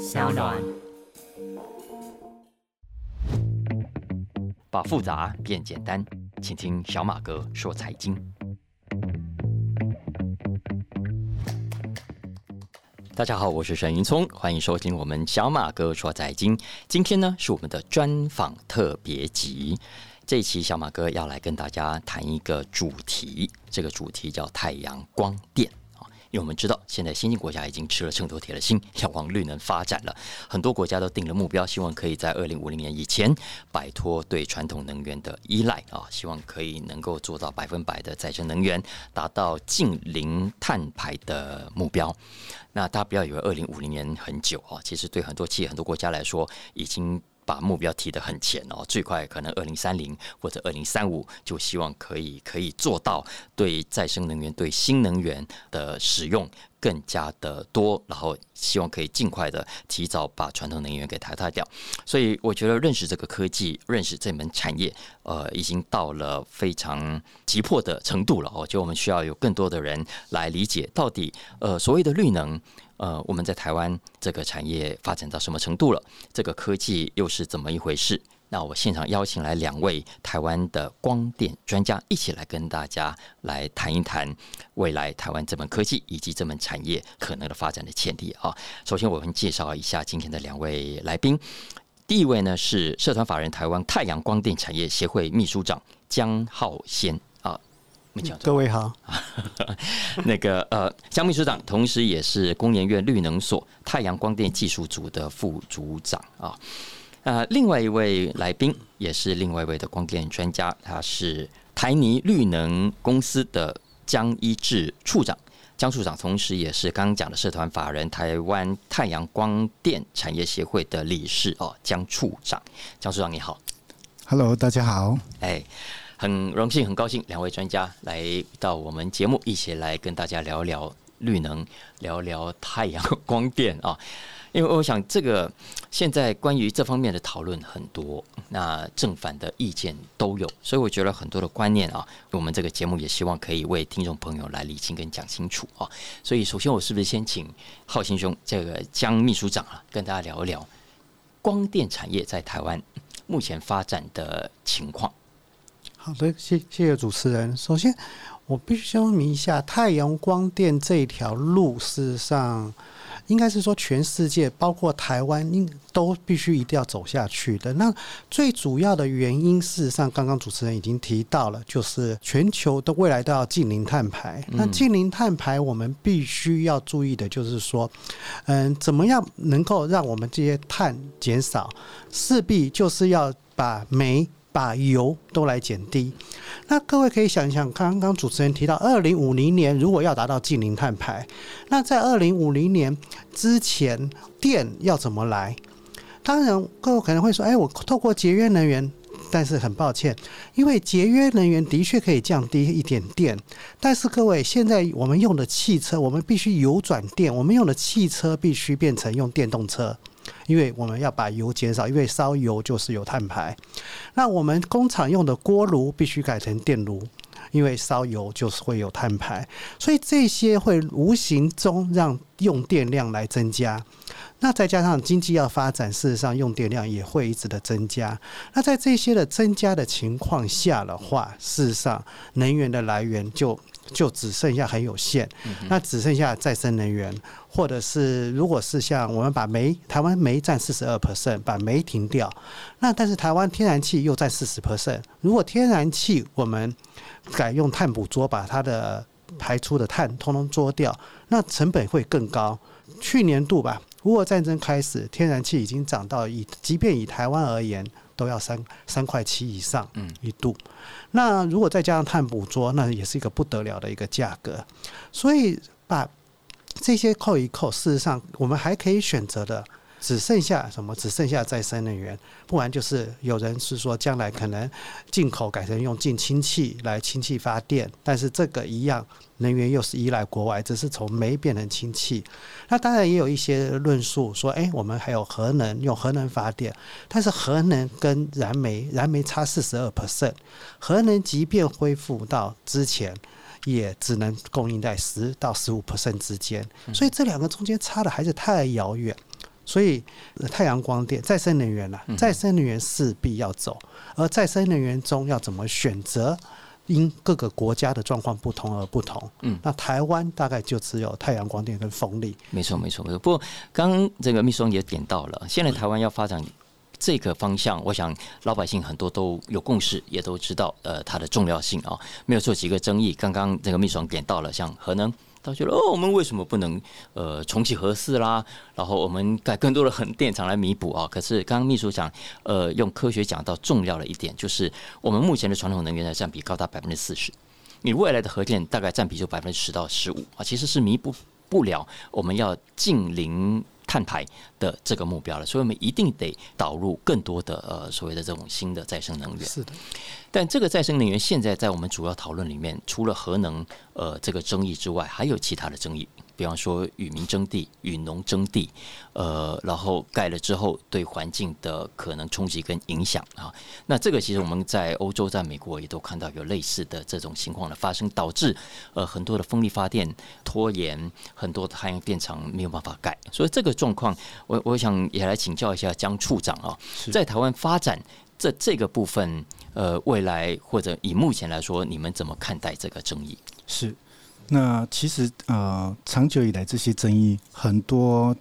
小暖。把复杂变简单，请听小马哥说财经。大家好，我是沈云聪，欢迎收听我们小马哥说财经。今天呢是我们的专访特别集，这一期小马哥要来跟大家谈一个主题，这个主题叫太阳光电。因为我们知道，现在先进国家已经吃了秤砣铁了心，要往绿能发展了。很多国家都定了目标，希望可以在二零五零年以前摆脱对传统能源的依赖啊，希望可以能够做到百分百的再生能源，达到近零碳排的目标。那大家不要以为二零五零年很久啊，其实对很多企业、很多国家来说，已经。把目标提得很前哦，最快可能二零三零或者二零三五，就希望可以可以做到对再生能源、对新能源的使用更加的多，然后希望可以尽快的提早把传统能源给淘汰掉。所以我觉得认识这个科技、认识这门产业，呃，已经到了非常急迫的程度了。我觉得我们需要有更多的人来理解到底呃所谓的绿能。呃，我们在台湾这个产业发展到什么程度了？这个科技又是怎么一回事？那我现场邀请来两位台湾的光电专家，一起来跟大家来谈一谈未来台湾这门科技以及这门产业可能的发展的潜力啊。首先，我们介绍一下今天的两位来宾。第一位呢是社团法人台湾太阳光电产业协会秘书长江浩先。各位好，那个呃，江秘书长，同时也是工研院绿能所太阳光电技术组的副组长啊。呃，另外一位来宾也是另外一位的光电专家，他是台泥绿能公司的江一智处长。江处长同时也是刚刚讲的社团法人台湾太阳光电产业协会的理事哦。江处长，江处长你好，Hello，大家好，哎。很荣幸，很高兴，两位专家来到我们节目，一起来跟大家聊聊绿能，聊聊太阳光电啊。因为我想，这个现在关于这方面的讨论很多，那正反的意见都有，所以我觉得很多的观念啊，我们这个节目也希望可以为听众朋友来理清跟讲清楚啊。所以，首先我是不是先请浩兴兄，这个江秘书长啊，跟大家聊一聊光电产业在台湾目前发展的情况。好的，谢谢谢主持人。首先，我必须说明一下，太阳光电这条路，事实上应该是说全世界，包括台湾，应都必须一定要走下去的。那最主要的原因，事实上刚刚主持人已经提到了，就是全球的未来都要近零碳排。那近零碳排，我们必须要注意的就是说，嗯，怎么样能够让我们这些碳减少，势必就是要把煤。把油都来减低，那各位可以想一想，刚刚主持人提到，二零五零年如果要达到近零碳排，那在二零五零年之前，电要怎么来？当然，各位可能会说，哎，我透过节约能源，但是很抱歉，因为节约能源的确可以降低一点电，但是各位现在我们用的汽车，我们必须油转电，我们用的汽车必须变成用电动车。因为我们要把油减少，因为烧油就是有碳排。那我们工厂用的锅炉必须改成电炉，因为烧油就是会有碳排。所以这些会无形中让用电量来增加。那再加上经济要发展，事实上用电量也会一直的增加。那在这些的增加的情况下的话，事实上能源的来源就。就只剩下很有限，那只剩下再生能源，或者是如果是像我们把煤，台湾煤占四十二 percent，把煤停掉，那但是台湾天然气又占四十 percent，如果天然气我们改用碳捕捉，把它的排出的碳通通捉掉，那成本会更高。去年度吧，如果战争开始，天然气已经涨到以，即便以台湾而言。都要三三块七以上，嗯，一度。那如果再加上碳捕捉，那也是一个不得了的一个价格。所以把这些扣一扣，事实上我们还可以选择的。只剩下什么？只剩下再生能源，不然就是有人是说将来可能进口改成用进氢气来氢气发电，但是这个一样能源又是依赖国外，只是从煤变成氢气。那当然也有一些论述说，哎，我们还有核能用核能发电，但是核能跟燃煤，燃煤差四十二 percent，核能即便恢复到之前，也只能供应在十到十五 percent 之间，所以这两个中间差的还是太遥远。所以呃太阳光电、再生能源啦、再生能源势必要走，而再生能源中要怎么选择？因各个国家的状况不同而不同。嗯，那台湾大概就只有太阳光电跟风力。没错，没错，没错。不过刚刚这个秘书长也点到了，现在台湾要发展这个方向，我想老百姓很多都有共识，也都知道呃它的重要性啊，没有做几个争议。刚刚这个秘书长点到了，像核能。他觉得哦，我们为什么不能呃重启核四啦？然后我们盖更多的核电厂来弥补啊？可是刚刚秘书讲，呃，用科学讲到重要的一点，就是我们目前的传统能源的占比高达百分之四十，你未来的核电大概占比就百分之十到十五啊，其实是弥补不了我们要近零。碳排的这个目标了，所以我们一定得导入更多的呃所谓的这种新的再生能源。是的，但这个再生能源现在在我们主要讨论里面，除了核能呃这个争议之外，还有其他的争议。比方说与民争地、与农争地，呃，然后盖了之后对环境的可能冲击跟影响啊，那这个其实我们在欧洲、在美国也都看到有类似的这种情况的发生，导致呃很多的风力发电拖延，很多的太阳电厂没有办法盖，所以这个状况，我我想也来请教一下江处长啊，在台湾发展这这个部分，呃，未来或者以目前来说，你们怎么看待这个争议？是。那其实呃，长久以来这些争议很多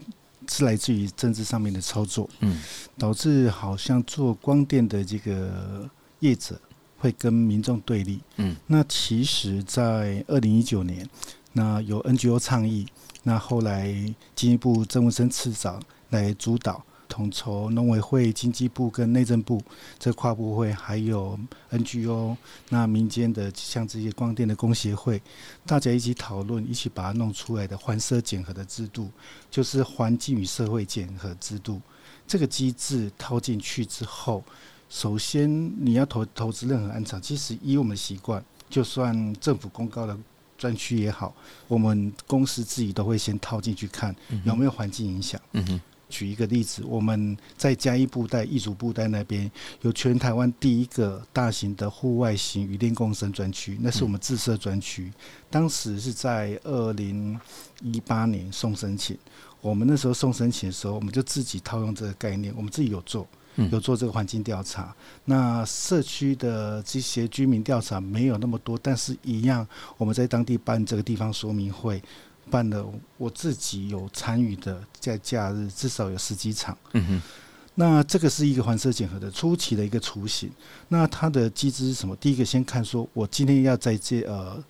是来自于政治上面的操作，嗯，导致好像做光电的这个业者会跟民众对立，嗯，那其实，在二零一九年，那有 NGO 倡议，那后来进一步政务生次长来主导。统筹农委会、经济部跟内政部这跨部会，还有 NGO，那民间的像这些光电的工协会，大家一起讨论，一起把它弄出来的环社检核的制度，就是环境与社会检核制度。这个机制套进去之后，首先你要投投资任何安厂，其实以我们的习惯，就算政府公告的专区也好，我们公司自己都会先套进去看有没有环境影响。嗯哼。举一个例子，我们在嘉义布袋、义族布袋那边有全台湾第一个大型的户外型雨电共生专区，那是我们自设专区。当时是在二零一八年送申请，我们那时候送申请的时候，我们就自己套用这个概念，我们自己有做，有做这个环境调查。那社区的这些居民调查没有那么多，但是一样，我们在当地办这个地方说明会。办的我自己有参与的，在假日至少有十几场。嗯哼，那这个是一个环设检核的初期的一个雏形。那它的机制是什么？第一个先看说，我今天要在这呃，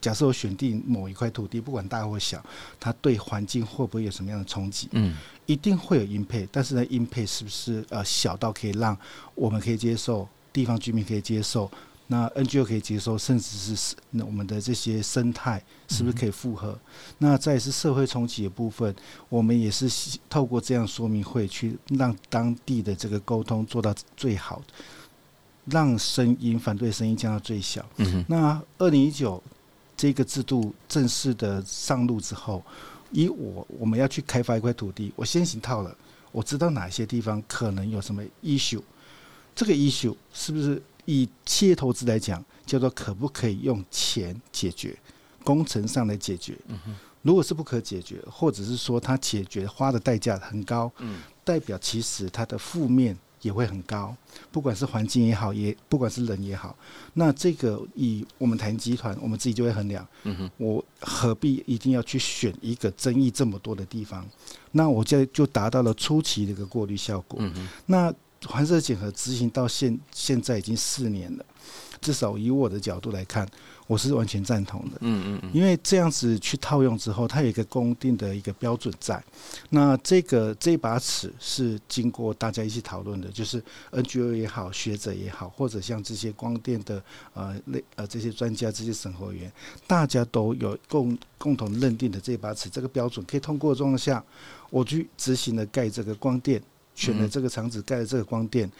假设我选定某一块土地，不管大或小，它对环境会不会有什么样的冲击？嗯，一定会有音配，但是呢，音配是不是呃小到可以让我们可以接受，地方居民可以接受？那 NGO 可以接受，甚至是那我们的这些生态是不是可以复合？那再是社会重启的部分，我们也是透过这样说明会去让当地的这个沟通做到最好，让声音反对声音降到最小。嗯那二零一九这个制度正式的上路之后，以我我们要去开发一块土地，我先行套了，我知道哪些地方可能有什么 issue，这个 issue 是不是？以企业投资来讲，叫做可不可以用钱解决工程上来解决？如果是不可解决，或者是说它解决花的代价很高，代表其实它的负面也会很高。不管是环境也好，也不管是人也好，那这个以我们谈集团，我们自己就会衡量。我何必一定要去选一个争议这么多的地方？那我就就达到了初期的一个过滤效果。那环色检核执行到现现在已经四年了，至少以我的角度来看，我是完全赞同的。嗯嗯嗯，因为这样子去套用之后，它有一个公定的一个标准在。那这个这把尺是经过大家一起讨论的，就是 NGO 也好，学者也好，或者像这些光电的呃类呃这些专家、这些审核员，大家都有共共同认定的这把尺，这个标准可以通过状况下，我去执行了盖这个光电。选了这个厂址盖了这个光电，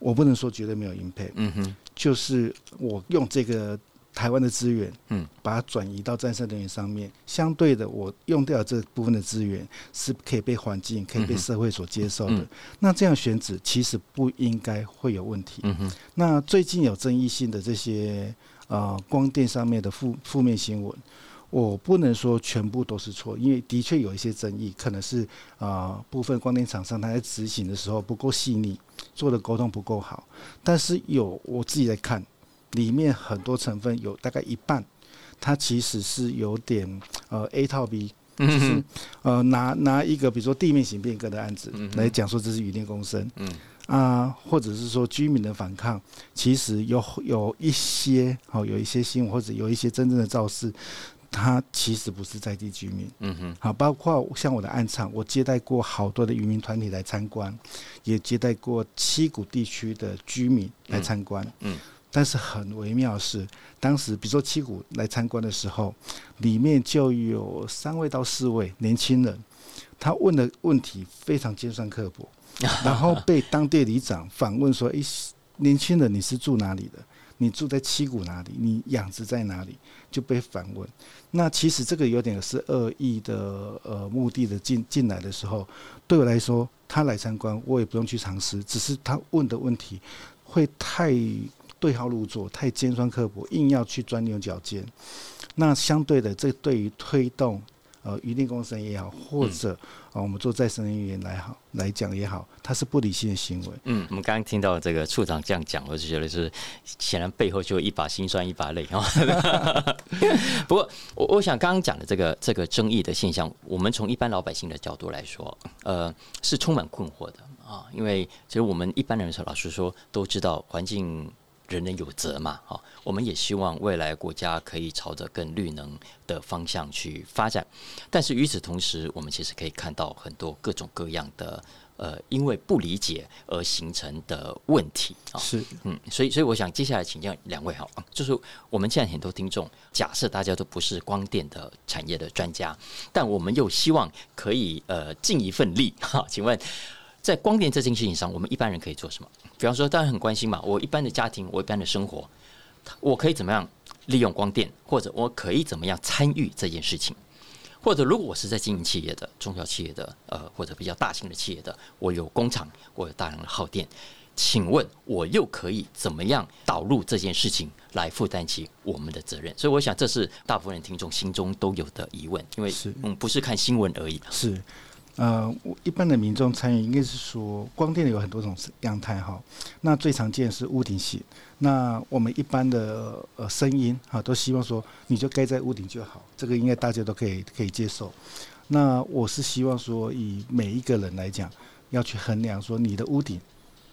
我不能说绝对没有营配，嗯哼，就是我用这个台湾的资源，嗯，把它转移到再生能源上面，相对的，我用掉这部分的资源是可以被环境、可以被社会所接受的。那这样选址其实不应该会有问题。嗯哼，那最近有争议性的这些呃光电上面的负负面新闻。我不能说全部都是错，因为的确有一些争议，可能是啊部分光电厂商他在执行的时候不够细腻，做的沟通不够好。但是有我自己在看，里面很多成分有大概一半，它其实是有点呃 A 套 B，就是呃拿拿一个比如说地面型变革的案子来讲说这是雨电共生，啊或者是说居民的反抗，其实有有一些好有一些新闻或者有一些真正的肇事。他其实不是在地居民，嗯哼，好，包括像我的暗场，我接待过好多的渔民团体来参观，也接待过七股地区的居民来参观，嗯，但是很微妙是，当时比如说七股来参观的时候，里面就有三位到四位年轻人，他问的问题非常尖酸刻薄，然后被当地里长反问说：“诶，年轻人，你是住哪里的？你住在七股哪里？你养殖在哪里？”就被反问。那其实这个有点是恶意的，呃，目的的进进来的时候，对我来说，他来参观，我也不用去尝试，只是他问的问题会太对号入座，太尖酸刻薄，硬要去钻牛角尖。那相对的，这对于推动。呃，余电共生也好，或者啊，我们做再生能源来好来讲也好，它是不理性的行为。嗯，我们刚刚听到这个处长这样讲，我就觉得是显然背后就一把辛酸一把泪啊。不过，我我想刚刚讲的这个这个争议的现象，我们从一般老百姓的角度来说，呃，是充满困惑的啊，因为其实我们一般人老实说都知道环境。人人有责嘛，哈，我们也希望未来国家可以朝着更绿能的方向去发展。但是与此同时，我们其实可以看到很多各种各样的呃，因为不理解而形成的问题啊。是，嗯，所以，所以我想接下来请教两位哈，就是我们现在很多听众，假设大家都不是光电的产业的专家，但我们又希望可以呃尽一份力哈，请问。在光电这件事情上，我们一般人可以做什么？比方说，大家很关心嘛。我一般的家庭，我一般的生活，我可以怎么样利用光电，或者我可以怎么样参与这件事情？或者，如果我是在经营企业的中小企业的，呃，或者比较大型的企业的，我有工厂，我有大量的耗电，请问我又可以怎么样导入这件事情来负担起我们的责任？所以，我想这是大部分人听众心中都有的疑问，因为是嗯，不是看新闻而已。是。呃，一般的民众参与应该是说，光电有很多种样态哈。那最常见是屋顶型。那我们一般的呃声音哈，都希望说你就盖在屋顶就好，这个应该大家都可以可以接受。那我是希望说，以每一个人来讲，要去衡量说你的屋顶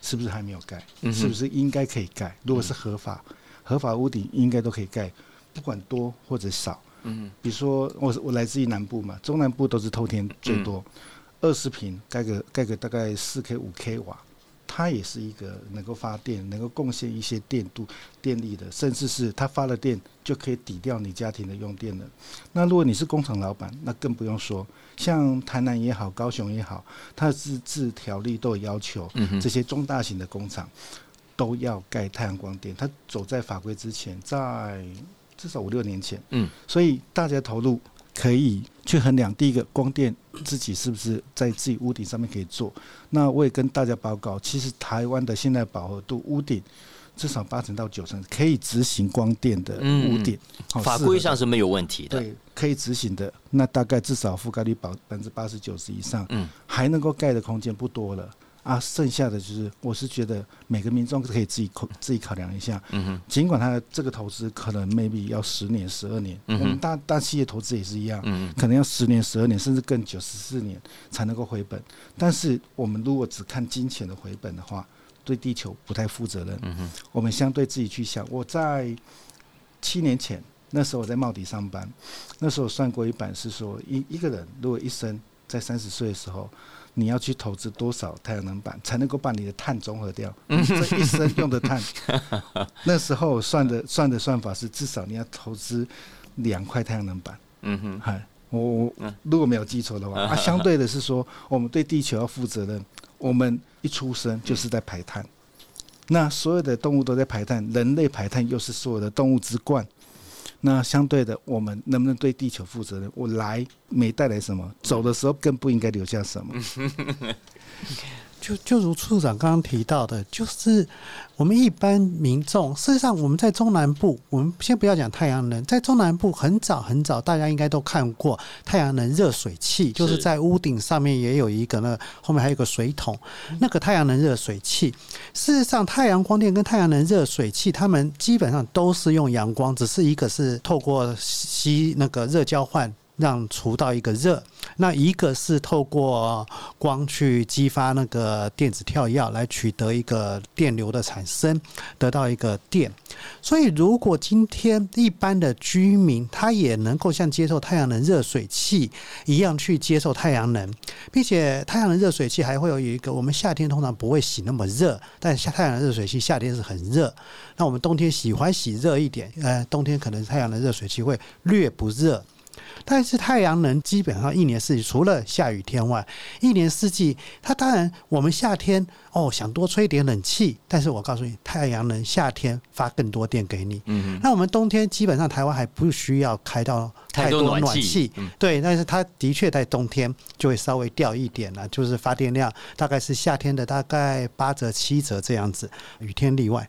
是不是还没有盖，是不是应该可以盖。如果是合法合法屋顶，应该都可以盖，不管多或者少。嗯，比如说我我来自于南部嘛，中南部都是偷天最多，二十平盖个盖个大概四 k 五 k 瓦，它也是一个能够发电、能够贡献一些电度电力的，甚至是它发了电就可以抵掉你家庭的用电的。那如果你是工厂老板，那更不用说，像台南也好，高雄也好，它的自治条例都有要求，这些中大型的工厂都要盖太阳光电，它走在法规之前，在。至少五六年前，嗯，所以大家投入可以去衡量，第一个光电自己是不是在自己屋顶上面可以做。那我也跟大家报告，其实台湾的现在饱和度屋顶至少八成到九成可以执行光电的屋顶，法规上是没有问题的，对，可以执行的。那大概至少覆盖率保百分之八十九十以上，嗯，还能够盖的空间不多了。啊，剩下的就是，我是觉得每个民众可以自己考自己考量一下。嗯哼，尽管他的这个投资可能 maybe 要十年、十二年，我们大大企业投资也是一样，嗯可能要十年、十二年，甚至更久，十四年才能够回本。但是我们如果只看金钱的回本的话，对地球不太负责任。嗯哼，我们相对自己去想，我在七年前那时候我在茂迪上班，那时候算过一版是说，一一个人如果一生在三十岁的时候。你要去投资多少太阳能板才能够把你的碳中和掉？这一生用的碳，那时候算的算的算法是至少你要投资两块太阳能板。嗯哼，嗨，我我如果没有记错的话，啊，相对的是说我们对地球要负责任。我们一出生就是在排碳，那所有的动物都在排碳，人类排碳又是所有的动物之冠。那相对的，我们能不能对地球负责任？我来没带来什么，走的时候更不应该留下什么。就就如处长刚刚提到的，就是我们一般民众，事实上我们在中南部，我们先不要讲太阳能，在中南部很早很早，大家应该都看过太阳能热水器，就是是在屋顶上面也有一个那后面还有一个水桶，那个太阳能热水器。事实上，太阳光电跟太阳能热水器，它们基本上都是用阳光，只是一个是透过吸那个热交换。让除到一个热，那一个是透过光去激发那个电子跳跃来取得一个电流的产生，得到一个电。所以，如果今天一般的居民他也能够像接受太阳能热水器一样去接受太阳能，并且太阳能热水器还会有一个，我们夏天通常不会洗那么热，但夏太阳能热水器夏天是很热。那我们冬天喜欢洗热一点，呃，冬天可能太阳能热水器会略不热。但是太阳能基本上一年四季，除了下雨天外，一年四季，它当然我们夏天哦想多吹点冷气，但是我告诉你，太阳能夏天发更多电给你。嗯那我们冬天基本上台湾还不需要开到太多多暖气暖气，嗯对，但是它的确在冬天就会稍微掉一点了，就是发电量大概是夏天的大概八折七折这样子，雨天例外。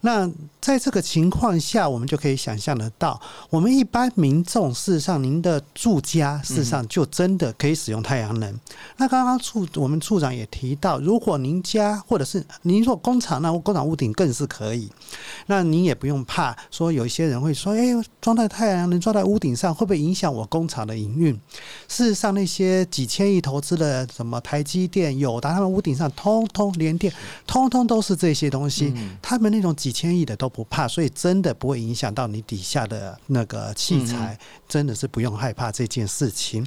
那在这个情况下，我们就可以想象得到，我们一般民众事实上，您的住家事实上就真的可以使用太阳能。那刚刚处我们处长也提到，如果您家或者是您说工厂，那工厂屋顶更是可以。那您也不用怕说有一些人会说，哎、装在太阳能装在屋顶上会不会影响我工厂的营运？事实上，那些几千亿投资的什么台积电、友达，他们屋顶上通通连电，通通都是这些东西。他们那种几千亿的都不怕，所以真的不会影响到你底下的那个器材，真的是不用害怕这件事情。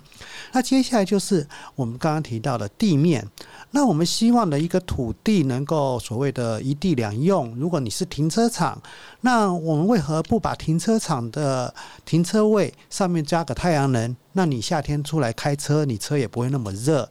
那接下来就是我们刚刚提到的地面。那我们希望的一个土地能够所谓的一地两用。如果你是停车场，那我们为何不把停车场的停车位上面加个太阳能？那你夏天出来开车，你车也不会那么热。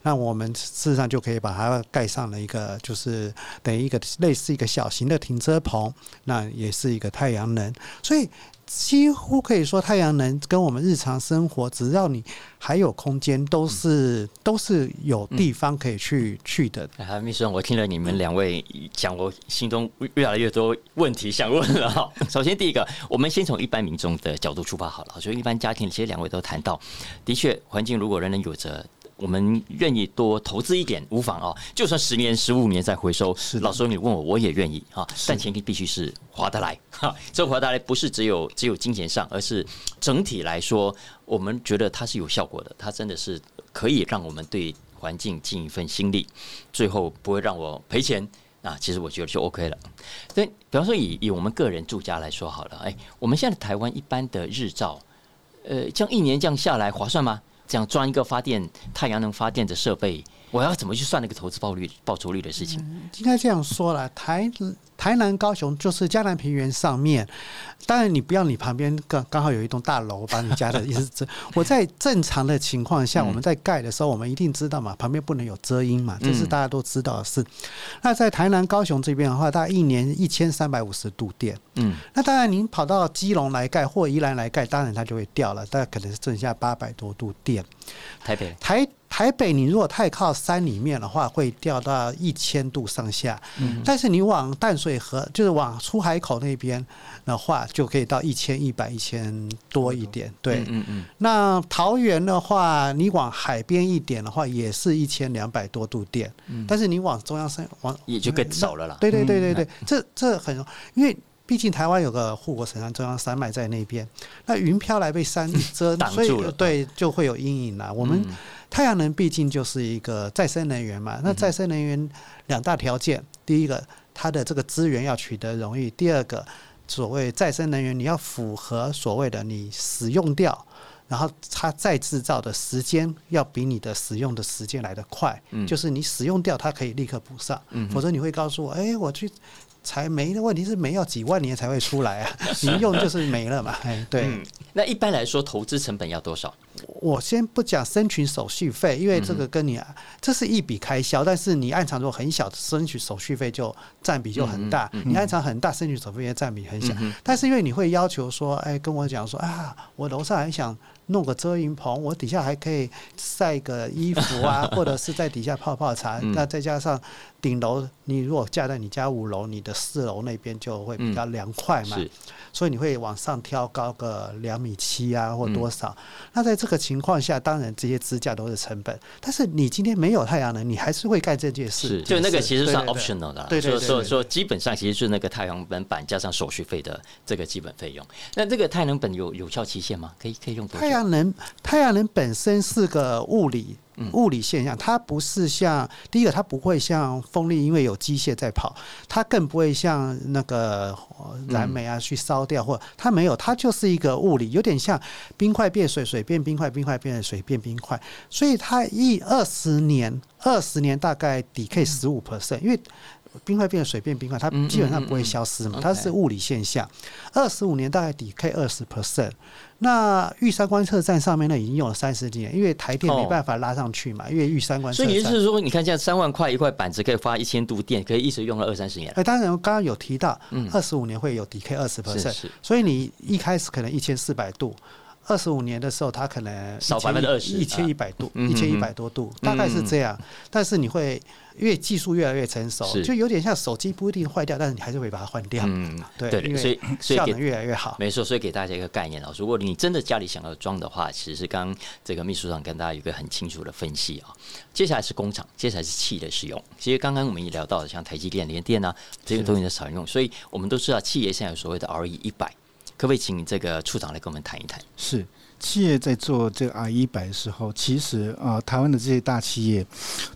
那我们事实上就可以把它盖上了一个，就是等于一个类似一个小型的停车棚，那也是一个太阳能。所以几乎可以说，太阳能跟我们日常生活，只要你还有空间，都是都是有地方可以去去的。啊，秘书长，我听了你们两位讲，我心中越来越多问题想问了哈。首先，第一个，我们先从一般民众的角度出发好了。所以，一般家庭，其实两位都谈到，的确，环境如果人人有责。我们愿意多投资一点，无妨啊。就算十年、十五年再回收，是的老师你问我，我也愿意啊。但前提必须是划得来 哈。这划得来不是只有只有金钱上，而是整体来说，我们觉得它是有效果的，它真的是可以让我们对环境尽一份心力，最后不会让我赔钱。啊，其实我觉得就 OK 了。对，比方说以以我们个人住家来说好了，哎，我们现在台湾一般的日照，呃，这样一年这样下来划算吗？这样装一个发电太阳能发电的设备，我要怎么去算那个投资报率报酬率的事情？应该这样说了，台台南、高雄就是江南平原上面，当然你不要你旁边刚刚好有一栋大楼把你家的意思这，我在正常的情况下，嗯我们在盖的时候，我们一定知道嘛，旁边不能有遮阴嘛，这是嗯大家都知道的事。那在台南、高雄这边的话，大概一年一千三百五十度电。嗯，那当然，您跑到基隆来盖或宜兰来盖，当然它就会掉了，大概可能是剩下八百多度电。台北台台北，你如果太靠山里面的话，会掉到一千度上下。嗯但是你往淡水河，就是往出海口那边的话，就可以到一千一百、一千多一点。对，嗯嗯嗯，那桃园的话，你往海边一点的话，也是一千两百多度电。但是你往中央山往也就更少了啦。对对对对对，这这很容因为。毕竟台湾有个护国神山中央山脉在那边，那云飘来被山遮，所以挡住了对就会有阴影啦。我们嗯太阳能毕竟就是一个再生能源嘛，那再生能源两大条件，第一个它的这个资源要取得容易，第二个所谓再生能源你要符合所谓的你使用掉。然后它再制造的时间要比你的使用的时间来得快，嗯就是你使用掉它可以立刻补上，嗯否则你会告诉我，哎，我去才煤的问题是煤要几万年才会出来啊，你用就是没了嘛，哎，对。嗯，那一般来说投资成本要多少？我先不讲申请手续费，因为这嗯个跟你、啊、这是一笔开销，但是你按场如果很小，申请手续费就占比就很大；嗯你按场很大，申请手续费占比很小。嗯但是因为你会要求说，哎，跟我讲说啊，我楼上还想弄个遮阴棚，我底下还可以晒个衣服啊，或者是在底下泡泡茶。嗯那再加上顶楼，你如果架在你家五楼，你的四楼那边就会比较凉快嘛。是所以你会往上挑高个两米七啊，或嗯多少？那在这个情况下，当然这些支架都是成本，但是你今天没有太阳能，你还是会干这件事。就那个其实算 optional 的啦，对对对对说说说基本上其实是那个太阳能板加上手续费的这个基本费用。那这个太阳能板有有效期限吗？可以可以用多久？太阳能，太阳能本身是个物理嗯物理现象，它不是像第一个，它不会像风力，因为有机械在跑，它更不会像那个呃燃煤啊去烧掉，或它没有，它就是一个物理，有点像冰块变水，水变冰块，冰块变水变冰块，所以它一二十年，二十年大概抵 K 十五 percent，因为。冰块变水变冰块，它嗯基本上不会消失嘛它是物理现象。二十五年大概抵 K 二十 percent，那玉山观测站上面呢已经用了三十几年，因为台电没办法拉上去嘛，因为玉山观测站。所以也就是说，你看现在三万块一块板子可以发一千度电，可以一直用了二三十年。哎，当然刚刚有提到嗯，二十五年会有抵 K 二十是 percent，所以你一开始可能一千四百度。二十五年的时候，它可能少百分之二十一千一百度，嗯一千一嗯百多度，大概是这样。但是你会因为技术越来越成熟，就有点像手机不一定坏掉，但是你还是会把它换掉。嗯，对，对所以为所以效能越来越好。没错，所以给大家一个概念哦，如果你真的家里想要装的话，其实是刚刚这个秘书长跟大家有一个很清楚的分析啊。接下来是工厂，接下来是企业的使用。其实刚刚我们也聊到了，像台积电、联电啊，这些东西的常用，所以我们都知道企业现在有所谓的 RE 一百，可不可以请这个处长来跟我们谈一谈？是企业在做这个 R 一百的时候，其实啊、呃台湾的这些大企业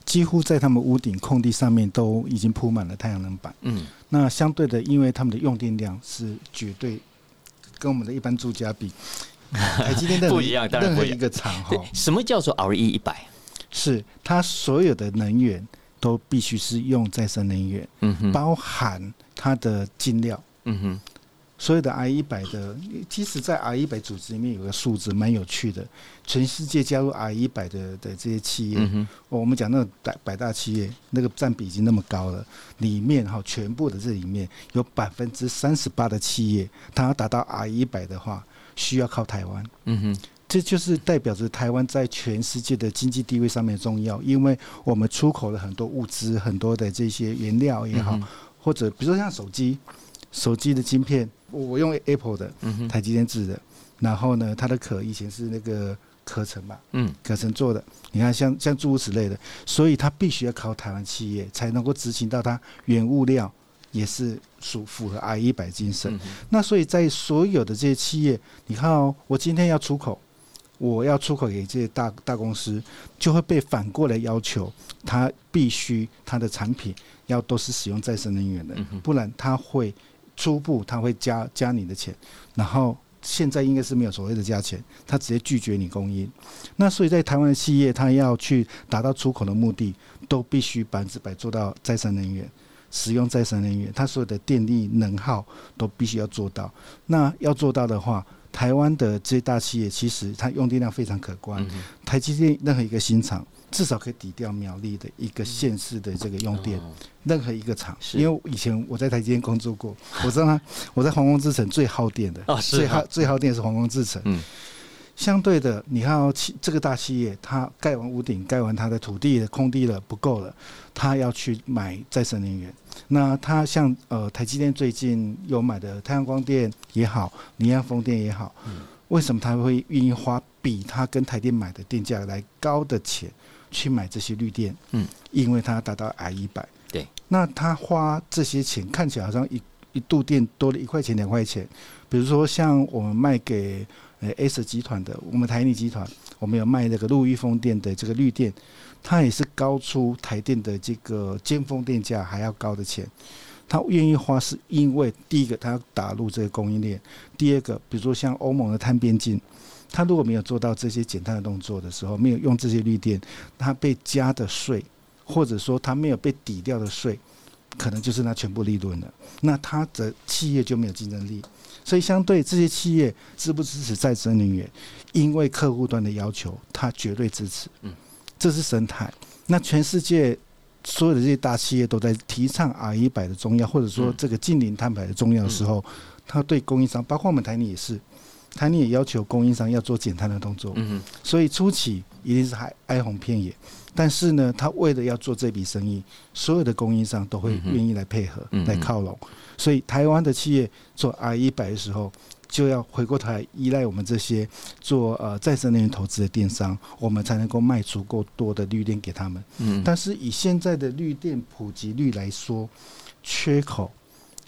几乎在他们屋顶空地上面都已经铺满了太阳能板。嗯，那相对的，因为他们的用电量是绝对跟我们的一般住家比，台积电任何不一样当然不一样任何一个厂哈，，什么叫做 RE 一百？是它所有的能源都必须是用再生能源，嗯哼，包含它的进料。嗯哼，所有的 I 一百的，其实，在 I 一百组织里面有个数字蛮有趣的，全世界加入 I 一百的的这些企业，嗯哼，哦我们讲那个百百大企业，那个占比已经那么高了，里面哈全部的这里面有百分之三十八的企业，它要达到 I 一百的话，需要靠台湾。嗯哼，这就是代表着台湾在全世界的经济地位上面重要，因为我们出口了很多物资，很多的这些原料也好，嗯或者比如说像手机，手机的晶片，我我用 Apple 的，台积电制的，然后呢，它的壳以前是那个壳层吧，嗯，壳层做的，你看像像诸如此类的，所以它必须要靠台湾企业才能够执行到它原物料也是属符合 I 一百精神。嗯那所以在所有的这些企业，你看哦，我今天要出口，我要出口给这些大大公司，就会被反过来要求，它必须它的产品要都是使用再生能源的嗯，不然它会初步他会加加你的钱，然后。现在应该是没有所谓的加钱，他直接拒绝你供应。那所以在台湾的企业，他要去达到出口的目的，都必须百分之百做到再生能源，使用再生能源，它所有的电力能耗都必须要做到。那要做到的话，台湾的这些大企业其实它用电量非常可观。嗯台积电任何一个新厂至少可以抵掉苗栗的一个县市的这个用电，哦任何一个厂。是因为以前我在台积电工作过，我知道它我在皇宫之城最耗电的，哦是最啊耗最耗电是皇宫之城。嗯相对的，你看哦，企这个大企业，它盖完屋顶、盖完它的土地的空地了，不够了，它要去买再生能源。那它像呃台积电最近有买的太阳光电也好，离岸风电也好，为什么他会愿意花比他跟台电买的电价来高的钱去买这些绿电？嗯，因为它达到 I 一百。对，那他花这些钱看起来好像一一度电多了一块钱两块钱，比如说像我们卖给呃 S 集团的，我们台泥集团，我们有卖那个陆域风电的这个绿电，它也是高出台电的这个尖峰电价还要高的钱。他愿意花是因为第一个他要打入这个供应链，第二个比如说像欧盟的碳边境，他如果没有做到这些简单的动作的时候，没有用这些绿电，他被加的税，或者说他没有被抵掉的税，可能就是他全部利润了。那他的企业就没有竞争力。所以相对这些企业支不支持再生能源，因为客户端的要求，他绝对支持。嗯，这是生态。那全世界所有的这些大企业都在提倡 R 一百的重要，或者说嗯这个近零碳排的重要的时候，他对供应商，包括我们台泥也是，台泥也要求供应商要做减碳的动作，嗯所以初期一定是还哀鸿遍野。但是呢，他为了要做这笔生意，所有的供应商都会愿意来配合、嗯来靠拢。所以台湾的企业做 R 一百的时候，就要回过头来依赖我们这些做呃再生能源投资的电商，我们才能够卖足够多的绿电给他们。嗯但是以现在的绿电普及率来说，缺口，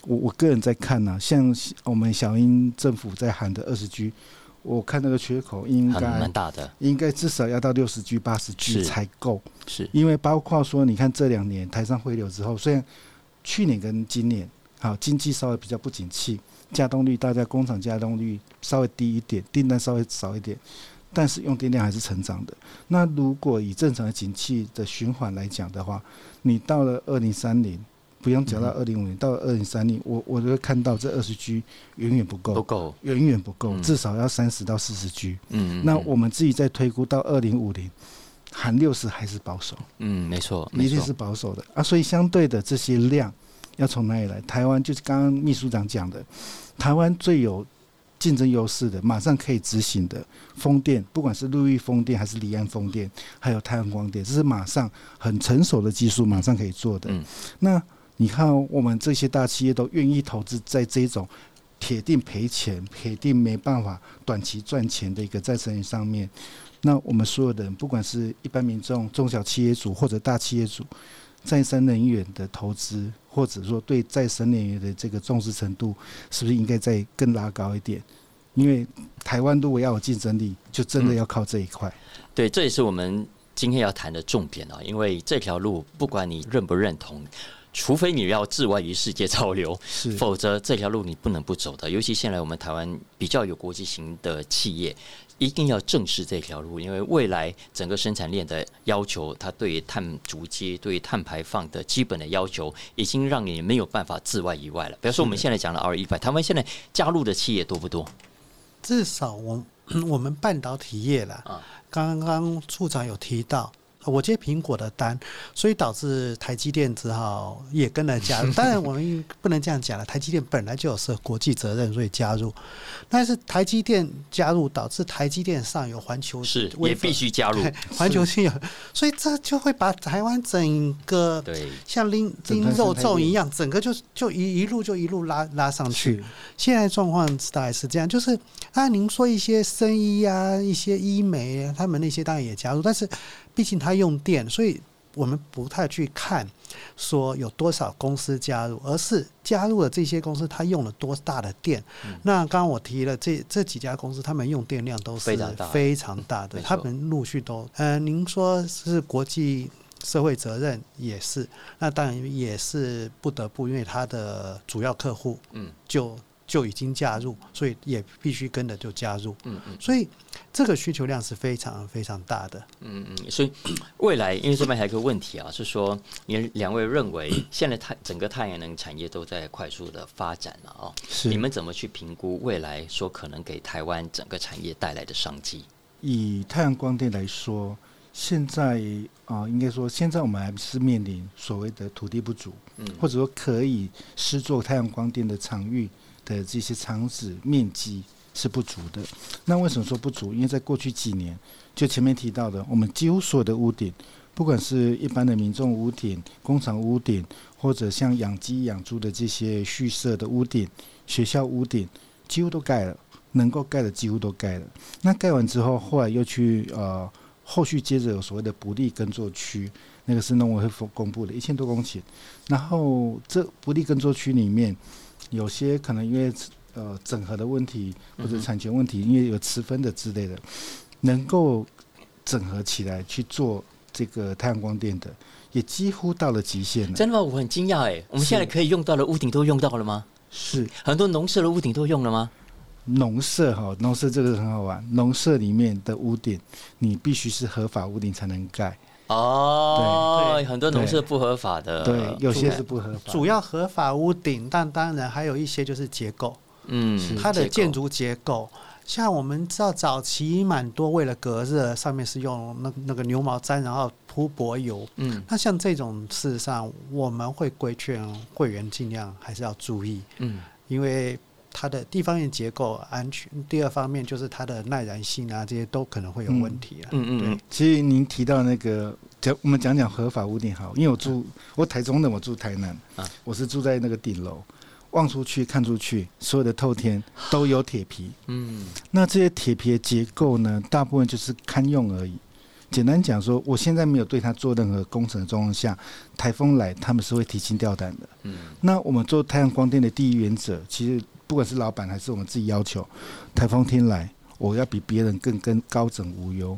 我我个人在看呢、像我们小英政府在喊的二十 G，我看那个缺口应该蛮大的，应该至少要到六十 G、八十 G 才够，是。因为包括说，你看这两年台商回流之后，虽然去年跟今年好经济稍微比较不景气，加动率大家工厂加动率稍微低一点，订单稍微少一点，但是用电量还是成长的。那如果以正常的景气的循环来讲的话，你到了二零三零，不用讲到二零五零，到了二零三零，我我就会看到这二十 G 远远不够不够，远远不够，嗯至少要三十到四十 G。嗯，嗯那我们自己在推估到二零五零，含六十还是保守，嗯，没错，一定是保守的啊。所以相对的这些量要从哪里来？台湾就是刚刚秘书长讲的，台湾最有竞争优势的，马上可以执行的风电，不管是陆域风电还是离岸风电，还有太阳光电，这是马上很成熟的技术，马上可以做的。嗯那你看，我们这些大企业都愿意投资在这种铁定赔钱、铁定没办法短期赚钱的一个再生能源上面。那我们所有的人，不管是一般民众、中小企业主或者大企业主，再生能源的投资，或者说对再生能源的这个重视程度，是不是应该再更拉高一点？因为台湾如果要有竞争力，就真的要靠这一块。对，这也是我们今天要谈的重点啊，因为这条路不管你认不认同。除非你要置外于世界潮流，否则这条路你不能不走的。尤其现在我们台湾比较有国际型的企业，一定要正视这条路，因为未来整个生产链的要求，它对于碳足迹、对于碳排放的基本的要求，已经让你没有办法置外以外了。比如说我们现在讲的 R 一百，台湾现在加入的企业多不多？至少我我们半导体业了，啊刚刚处长有提到，我接苹果的单，所以导致台积电只好也跟了加入。当然，我们不能这样讲了，台积电本来就有设国际责任，所以加入。但是台积电加入，导致台积电上有环球是也必须加入 对，环球性有，所以这就会把台湾整个对，像拎拎肉粽一样，整个就就一一路就一路拉拉上去。是现在状况大概是这样，就是啊，您说一些生医啊、一些医美啊，他们那些当然也加入，但是毕竟它用电，所以我们不太去看说有多少公司加入，而是加入了这些公司，它用了多大的电。嗯那刚刚我提了这这几家公司，他们用电量都是非常大非常大的他们陆续都呃，您说是国际。社会责任也是，那当然也是不得不，因为它的主要客户嗯就就已经加入，所以也必须跟着就加入，嗯嗯。所以这个需求量是非常非常大的。嗯嗯，所以未来因为这边还有一个问题啊，是说你两位认为现在太整个太阳能产业都在快速的发展了哦，是，你们怎么去评估未来说可能给台湾整个产业带来的商机？以太阳光电来说，现在啊、应该说现在我们还是面临所谓的土地不足，嗯。或者说可以施作太阳光电的场域的这些场址面积是不足的。那为什么说不足？因为在过去几年，就前面提到的，我们几乎所有的屋顶，不管是一般的民众屋顶、工厂屋顶，或者像养鸡养猪的这些畜舍的屋顶、学校屋顶，几乎都盖了，能够盖的几乎都盖了。那盖完之后，后来又去呃，后续接着有所谓的不利耕作区，那个是农委会公布的，一千多公顷。然后这不利耕作区里面，有些可能因为呃整合的问题或者产权问题，因为有持分的之类的，能够整合起来去做这个太阳光电的，也几乎到了极限了。真的吗？我很惊讶哎，我们现在可以用到的屋顶都用到了吗？是很多农舍的屋顶都用了吗？农舍哈，农舍这个很好玩。农舍里面的屋顶，你必须是合法屋顶才能盖。哦，对。很多农舍不合法的，对，有些是不合法。主要合法屋顶，但当然还有一些就是结构，嗯。是，它的建筑结构。像我们知道早期蛮多为了隔热，上面是用那那个牛毛毡，然后铺柏油。嗯。那像这种，事实上我们会规劝会员尽量还是要注意，嗯。因为它的地方面结构安全，第二方面就是它的耐燃性啊，这些都可能会有问题啊。嗯嗯嗯，其实您提到那个，讲我们讲讲合法屋顶好，因为我住我台中的，我住台南，啊我是住在那个顶楼，望出去看出去，所有的透天都有铁皮。嗯那这些铁皮的结构呢，大部分就是堪用而已。简单讲说，我现在没有对它做任何工程的状况下，台风来他们是会提心吊胆的。嗯那我们做太阳光电的第一原则，其实不管是老板还是我们自己要求，台风天来，我要比别人更更高枕无忧。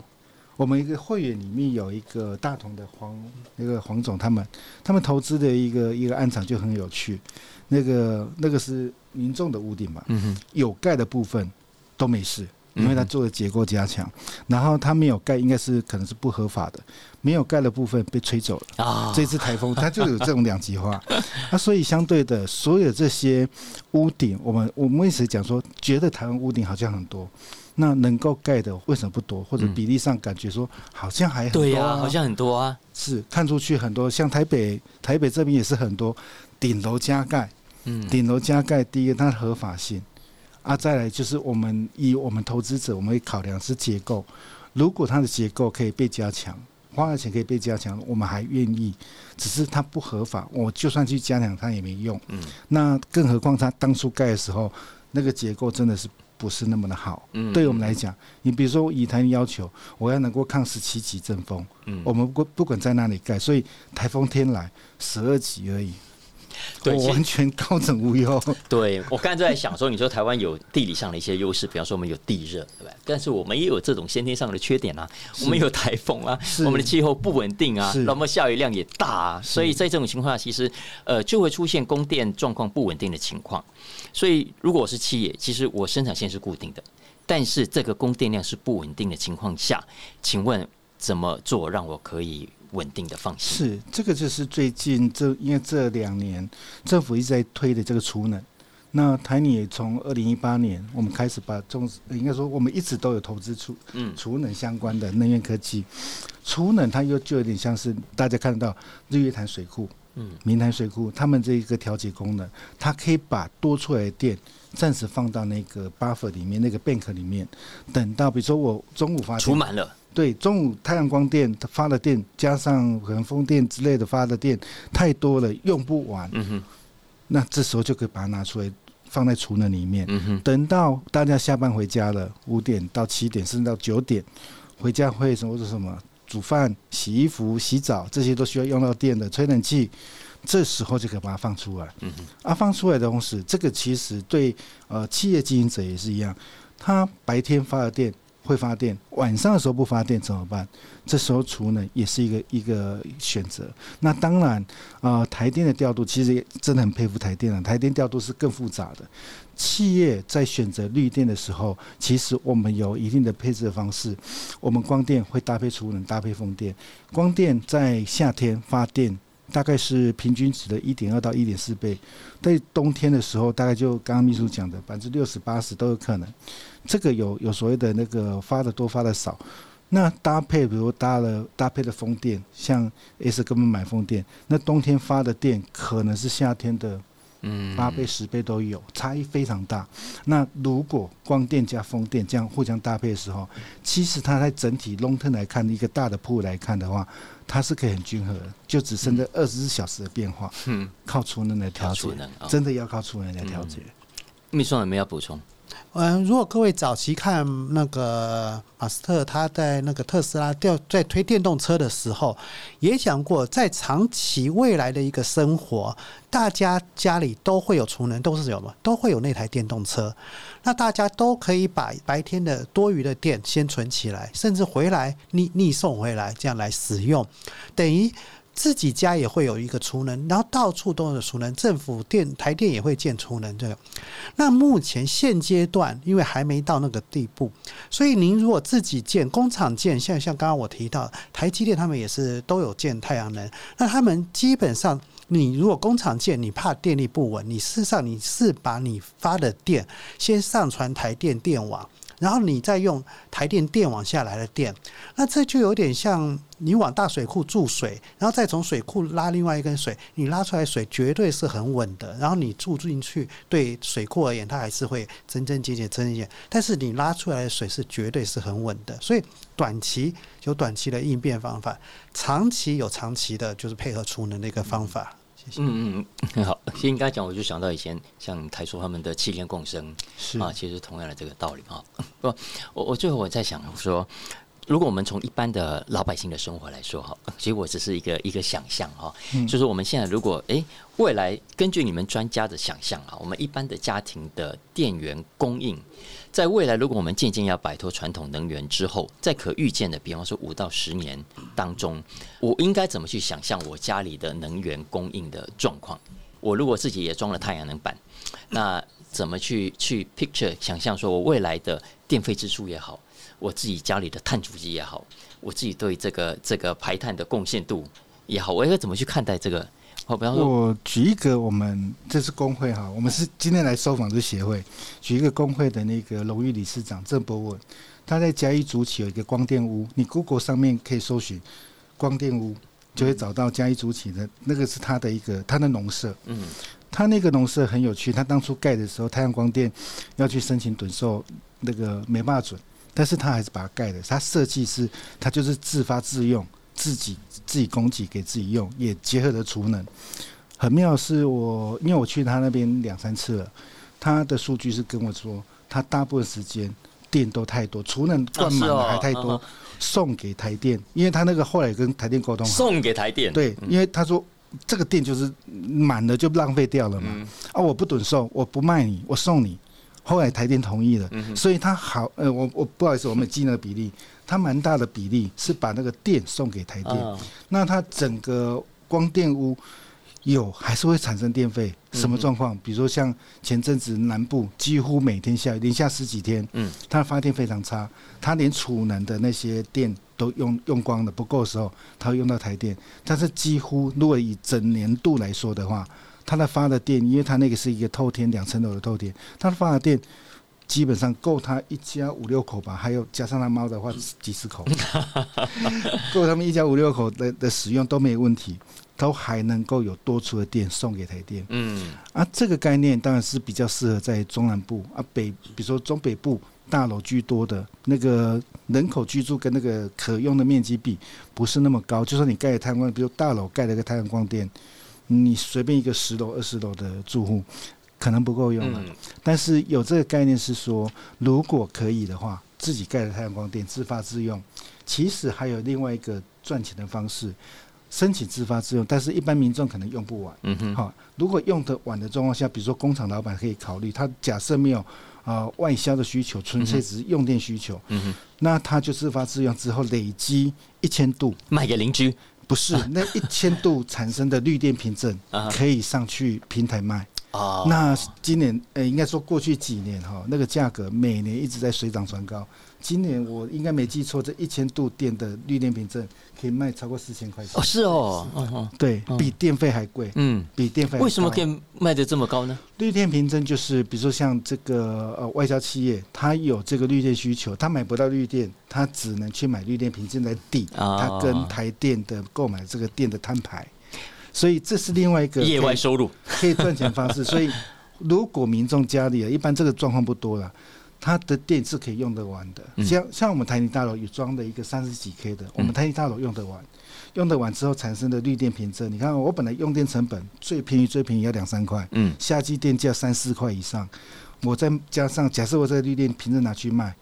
我们一个会员里面有一个大同的黄那个黄总，他们他们投资的一个一个暗场就很有趣，那个那个是民众的屋顶嘛，嗯，有盖的部分都没事，嗯因为它做的结构加强，然后它没有盖，应该是可能是不合法的，没有盖的部分被吹走了。啊，这次台风它就有这种两极化，那所以相对的，所有这些屋顶，我们我们一直讲说，觉得台湾屋顶好像很多，那能够盖的为什么不多？或者嗯比例上感觉说好像还很多、啊。对呀、好像很多啊，是看出去很多，像台北台北这边也是很多顶楼加盖，嗯。顶楼加盖，第一个它的合法性，啊，再来就是我们以我们投资者，我们会考量是结构，如果它的结构可以被加强，花的钱可以被加强，我们还愿意，只是它不合法，我就算去加强它也没用。嗯那更何况它当初盖的时候，那个结构真的是不是那么的好。嗯，对我们来讲，你比如说以台要求，我要能够抗十七级阵风，嗯，我们不不管在哪里盖，所以台风天来十二级而已，对完全高枕无忧。对我刚才就在想说，你说台湾有地理上的一些优势，比方说我们有地热，对吧？但是我们也有这种先天上的缺点啊，我们有台风啊，我们的气候不稳定啊，那么下雨量也大啊，所以在这种情况下，其实呃就会出现供电状况不稳定的情况。所以如果我是企业，其实我生产线是固定的，但是这个供电量是不稳定的情况下，请问怎么做让我可以稳定的放心？是，这个就是最近这因为这两年政府一直在推的这个储能。那台泥也从二零一八年，我们开始把重视，应该说我们一直都有投资储嗯储能相关的能源科技。储能它又就有点像是大家看得到日月潭水库、嗯明潭水库，他们这一个调节功能，它可以把多出来的电暂时放到那个 buffer 里面，那个 bank 里面，等到比如说我中午发电储满了，对，中午太阳光电它发的电，加上可能风电之类的发的电太多了，用不完，嗯哼，那这时候就可以把它拿出来放在储能里面。嗯哼，等到大家下班回家了，五点到七点，甚至到九点，回家会什么是什么煮饭、洗衣服、洗澡，这些都需要用到电的，吹冷气。这时候就可以把它放出来。嗯哼，啊，放出来的同时，这个其实对呃企业经营者也是一样，他白天发的电会发电，晚上的时候不发电怎么办？这时候储能也是一个一个选择。那当然，呃，台电的调度其实也真的很佩服台电了，台电调度是更复杂的。企业在选择绿电的时候，其实我们有一定的配置的方式。我们光电会搭配储能，搭配风电。光电在夏天发电大概是平均值的一点二到一点四倍，在冬天的时候，大概就刚刚秘书讲的百分之六十八十都有可能。这个有有所谓的那个发的多发的少，那搭配比如搭了搭配的风电，像 S 根本买风电，那冬天发的电可能是夏天的嗯，八倍、十倍都有，差异非常大。那如果光电加风电这样互相搭配的时候，其实它在整体 long term 来看，一个大的铺来看的话，它是可以很均衡的，就只剩这二十四小时的变化，嗯，靠储能来调节真的要靠储能来调节。秘书长有没有要补充？嗯，如果各位早期看那个马斯特他在那个特斯拉调在推电动车的时候，也讲过，在长期未来的一个生活，大家家里都会有储能，都是什么，都会有那台电动车。那大家都可以把白天的多余的电先存起来，甚至回来逆逆送回来，这样来使用，等于。自己家也会有一个储能，然后到处都有储能，政府电台电也会建储能这个。那目前现阶段，因为还没到那个地步，所以您如果自己建工厂建，像像刚刚我提到，台积电他们也是都有建太阳能，那他们基本上。你如果工厂建，你怕电力不稳，你事实上你是把你发的电先上传台电电网，然后你再用台电电网下来的电，那这就有点像你往大水库注水，然后再从水库拉另外一根水，你拉出来水绝对是很稳的。然后你注进去，对水库而言，它还是会增增减减、增减减，但是你拉出来的水是绝对是很稳的。所以短期有短期的应变方法，长期有长期的，就是配合储能的一个方法。谢谢。嗯嗯很，好。其实应该讲，我就想到以前像台塑他们的七天共生是啊，其实同样的这个道理啊。不，我我最后我在想说，如果我们从一般的老百姓的生活来说哈，其实我只是一个一个想象哈，就是我们现在如果哎未来根据你们专家的想象啊，我们一般的家庭的电源供应。在未来，如果我们渐渐要摆脱传统能源之后，在可预见的，比方说五到十年当中，我应该怎么去想象我家里的能源供应的状况？我如果自己也装了太阳能板，那怎么去去 picture 想象说我未来的电费支出也好，我自己家里的碳足迹也好，我自己对这个这个排碳的贡献度也好，我应该怎么去看待这个？我比方说，我举一个，我们这是工会哈，我们是今天来收访这协会，举一个工会的那个荣誉理事长郑博文，他在嘉义主起有一个光电屋，你 Google 上面可以搜寻光电屋，就会找到嘉义主起的那个是他的一个他的农舍，嗯，他那个农舍很有趣，他当初盖的时候太阳光电要去申请趸售，那个没办法准，但是他还是把它盖的，他设计是他就是自发自用。自己自己供给给自己用，也结合了储能。很妙是我，因为我去他那边两三次了，他的数据是跟我说，他大部分时间电都太多，储能灌满了还太多，送给台电，因为他那个后来跟台电沟通，送给台电，对，因为他说这个电就是满了就浪费掉了嘛，啊，我不准送，我不卖你，我送你。后来台电同意了，所以他好，呃，我我不好意思，我们记那个比例。它蛮大的比例是把那个电送给台电，那它整个光电屋有还是会产生电费？什么状况？比如说像前阵子南部几乎每天下雨，连下十几天，嗯，它的发电非常差，它连储能的那些电都用用光了，不够的时候，它会用到台电。但是几乎如果以整年度来说的话，它的发的电，因为它那个是一个透天两层楼的透天，它发的电。基本上够他一家五六口吧，还有加上他猫的话，几十口，够他们一家五六口的的使用都没问题，都还能够有多出的电送给台电。嗯，啊，这个概念当然是比较适合在中南部啊北，比如说中北部大楼居多的那个人口居住跟那个可用的面积比不是那么高，就说你盖太阳光，比如大楼盖了个太阳光电，你随便一个十楼二十楼的住户。可能不够用了，但是有这个概念是说，如果可以的话，自己盖的太阳光电自发自用。其实还有另外一个赚钱的方式，申请自发自用，但是一般民众可能用不完。嗯哼，好，如果用得完的状况下，比如说工厂老板可以考虑，他假设没有啊外销的需求，纯粹只是用电需求，嗯哼，那他就自发自用之后累积一千度卖给邻居，不是那一千度产生的绿电凭证 可以上去平台卖。哦，那今年呃，应该说过去几年哈，那个价格每年一直在水涨船高。今年我应该没记错，这一千度电的绿电凭证可以卖超过四千块钱。哦，是哦，对比电费还贵。嗯，比电费为什么可以卖的这么高呢？绿电凭证就是，比如说像这个呃外销企业，它有这个绿电需求，它买不到绿电，它只能去买绿电凭证来抵它跟台电的购买这个电的摊牌。所以这是另外一个业外收入可以赚钱方式。所以如果民众家里啊，一般这个状况不多了，他的电是可以用得完的。像像我们台泥大楼有装的一个三十几 K 的，我们台泥大楼用得完，用得完之后产生的绿电凭证，你看我本来用电成本最便宜最便宜要两三块，嗯，夏季电价三四块以上，我再加上假设我这个绿电凭证拿去卖。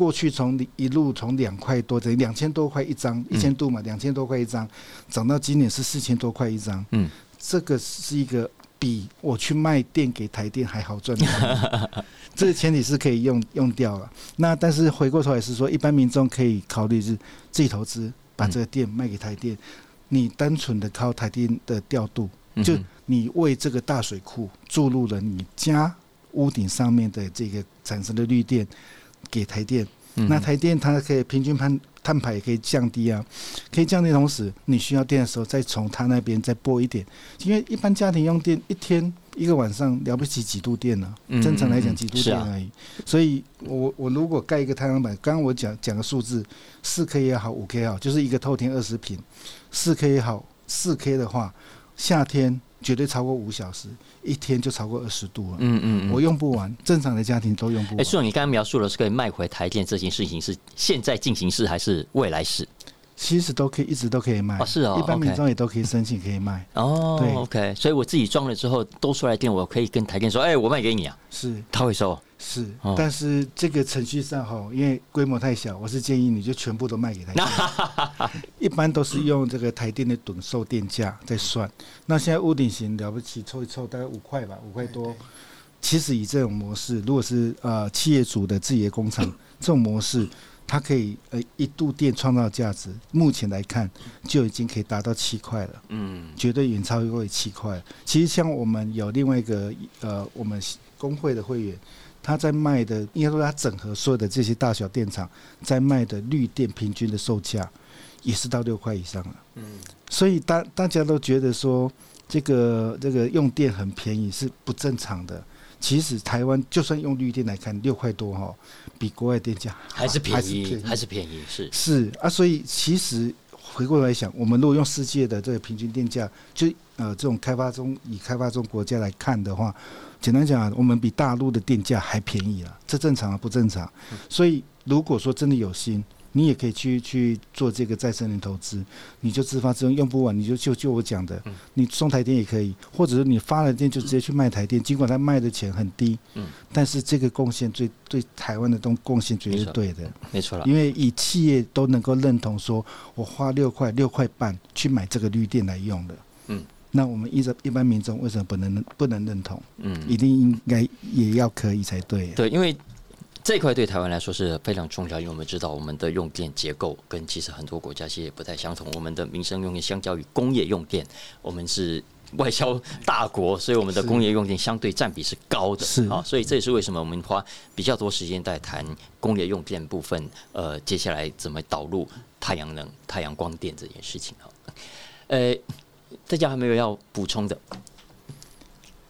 过去从一路从两块多，等于两千多块一张，一千度嘛，两千多块一张，涨到今年是四千多块一张。嗯，这个是一个比我去卖电给台电还好赚的。这个前提是可以用用掉了。那但是回过头来是说，一般民众可以考虑是自己投资，把这个电卖给台电。你单纯的靠台电的调度，就你为这个大水库注入了你家屋顶上面的这个产生的绿电。给台电，那台电它可以平均摊碳排也可以降低啊，可以降低。同时，你需要电的时候，再从它那边再拨一点，因为一般家庭用电一天一个晚上了不起几度电呢、嗯正常来讲几度电而已。所以我我如果盖一个太阳板，刚刚我讲讲个数字，四 K 也好，五 K 也好，就是一个透天二十平，四 K 也好，四 K 的话，夏天绝对超过五小时，一天就超过二十度了。嗯嗯嗯我用不完，正常的家庭都用不完哎，完。苏总，你刚刚描述的是可以卖回台电这件事情，是现在进行式还是未来式？其实都可以，一直都可以卖。哦是哦一般民众也都可以申请，可以卖。哦对，OK，所以我自己装了之后多出来电，我可以跟台电说，哎，我卖给你啊，是他会收。是哦，但是这个程序上哈，因为规模太小，我是建议你就全部都卖给台电。一般都是用这个台电的趸售电价在算。那现在屋顶型了不起，凑一凑大概五块吧，五块多。其实以这种模式，如果是呃企业主的自己的工厂，这种模式，它可以呃一度电创造价值，目前来看就已经可以达到七块了。嗯绝对远超过七块。其实像我们有另外一个呃，我们工会的会员，他在卖的，应该说他整合所有的这些大小电厂在卖的绿电平均的售价也是到六块以上了。嗯，所以大大家都觉得说这个这个用电很便宜是不正常的。其实台湾就算用绿电来看，六块多哈，比国外电价还是便宜，还是便宜，是是啊，所以其实回过来想，我们如果用世界的这个平均电价，就呃这种开发中以开发中国家来看的话，简单讲啊，我们比大陆的电价还便宜了，这正常啊？不正常？所以如果说真的有心，你也可以去去做这个再生能源投资，你就自发自用，用不完你就就就我讲的，你送台电也可以，或者是你发了电就直接去卖台电，尽管它卖的钱很低，嗯，但是这个贡献最对台湾的东贡献绝对是对的。没错了。因为以企业都能够认同说，我花六块六块半去买这个绿电来用的，嗯，那我们一般一般民众为什么不能不能认同？嗯，一定应该也要可以才对。对，因为这一块对台湾来说是非常重要，因为我们知道我们的用电结构跟其实很多国家其实也不太相同。我们的民生用电相较于工业用电，我们是外销大国，所以我们的工业用电相对占比是高的。是啊，所以这也是为什么我们花比较多时间在谈工业用电部分。呃，接下来怎么导入太阳能、太阳光电这件事情啊？呃，大家还没有要补充的？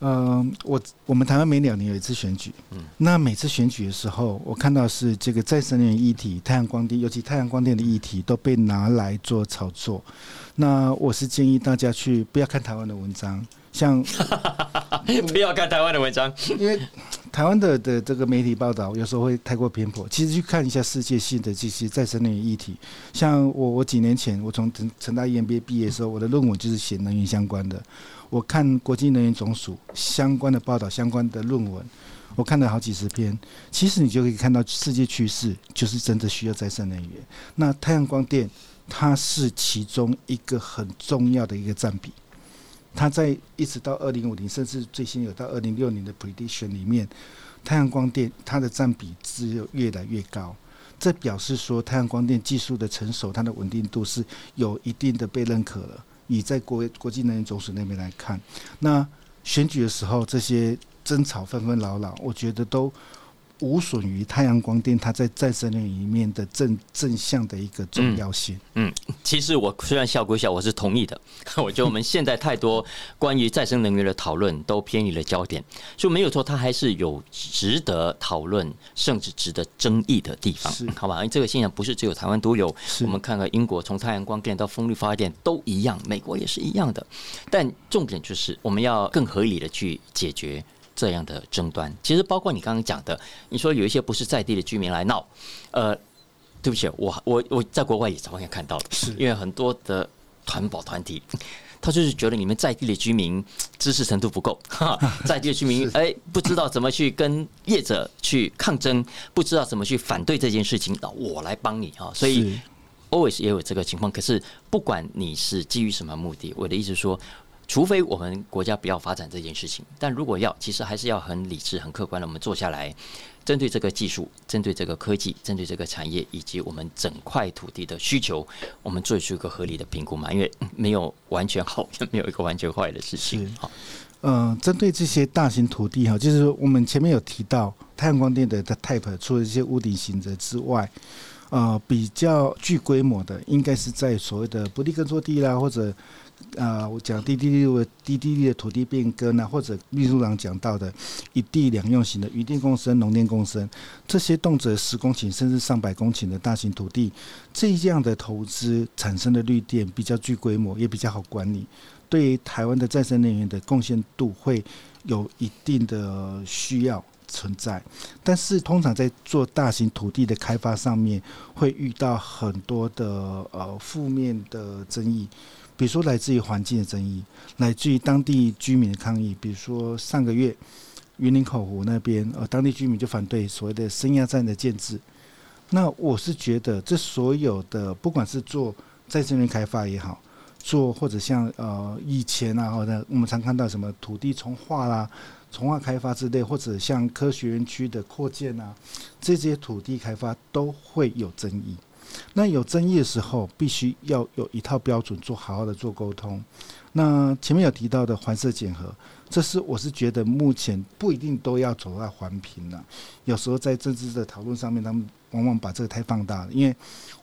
嗯、我我们台湾每两年有一次选举，嗯那每次选举的时候，我看到是这个再生能源议题、太阳光电，尤其太阳光电的议题都被拿来做炒作。那我是建议大家去不要看台湾的文章，像 不要看台湾的文章。因为台湾的的这个媒体报道有时候会太过偏颇，其实去看一下世界性的这些再生能源议题。像我我几年前我从成成大 EMBA 毕业的时候，我的论文就是写能源相关的。我看国际能源总署相关的报道、相关的论文，我看了好几十篇。其实你就可以看到世界趋势就是真的需要再生能源。那太阳光电它是其中一个很重要的一个占比。它在一直到二零五零，甚至最新有到二零六零的 prediction 里面，太阳光电它的占比只有越来越高。这表示说，太阳光电技术的成熟，它的稳定度是有一定的被认可了。以在国国际能源总署那边来看，那选举的时候这些争吵纷纷扰扰，我觉得都无损于太阳光电它在再生能源里面的正正向的一个重要性。嗯其实我虽然笑归笑，我是同意的。我觉得我们现在太多关于再生能源的讨论都偏离了焦点，所以没有错，它还是有值得讨论，甚至值得争议的地方，好吧？因为这个现象不是只有台湾独有，我们看看英国从太阳光电到风力发电都一样，美国也是一样的。但重点就是我们要更合理的去解决。这样的争端，其实包括你刚刚讲的，你说有一些不是在地的居民来闹，呃，对不起，我我我在国外也早晚看到了，是因为很多的团保团体，他就是觉得你们在地的居民知识程度不够，哈，在地的居民是哎不知道怎么去跟业者去抗争，不知道怎么去反对这件事情，那我来帮你啊，所以 always 也有这个情况。可是不管你是基于什么目的，我的意思是说。除非我们国家不要发展这件事情，但如果要，其实还是要很理智、很客观的，我们坐下来，针对这个技术、针对这个科技、针对这个产业以及我们整块土地的需求，我们做出一个合理的评估嘛。因为嗯没有完全好，也没有一个完全坏的事情是。好，呃，针对这些大型土地哈，就是我们前面有提到太阳光电的的 type，除了一些屋顶型的之外，呃比较具规模的，应该是在所谓的不利耕作地啦，或者呃我讲滴滴滴的低地利的土地变更啊，或者秘书长讲到的一地两用型的渔电共生、农电共生，这些动辄十公顷甚至上百公顷的大型土地，这样的投资产生的绿电比较具规模，也比较好管理，对于台湾的再生能源的贡献度会有一定的需要。存在，但是通常在做大型土地的开发上面，会遇到很多的呃负面的争议，比如说来自于环境的争议，来自于当地居民的抗议。比如说上个月云林口湖那边，呃，当地居民就反对所谓的升压站的建制。那我是觉得，这所有的不管是做再生能源开发也好，做或者像呃以前啊，或者我们常看到什么土地重划啦。从化开发之类，或者像科学园区的扩建啊，这些土地开发都会有争议。那有争议的时候，必须要有一套标准，做好好的做沟通。那前面有提到的环色检核，这是我是觉得目前不一定都要走到环评了。有时候在政治的讨论上面，他们往往把这个太放大了。因为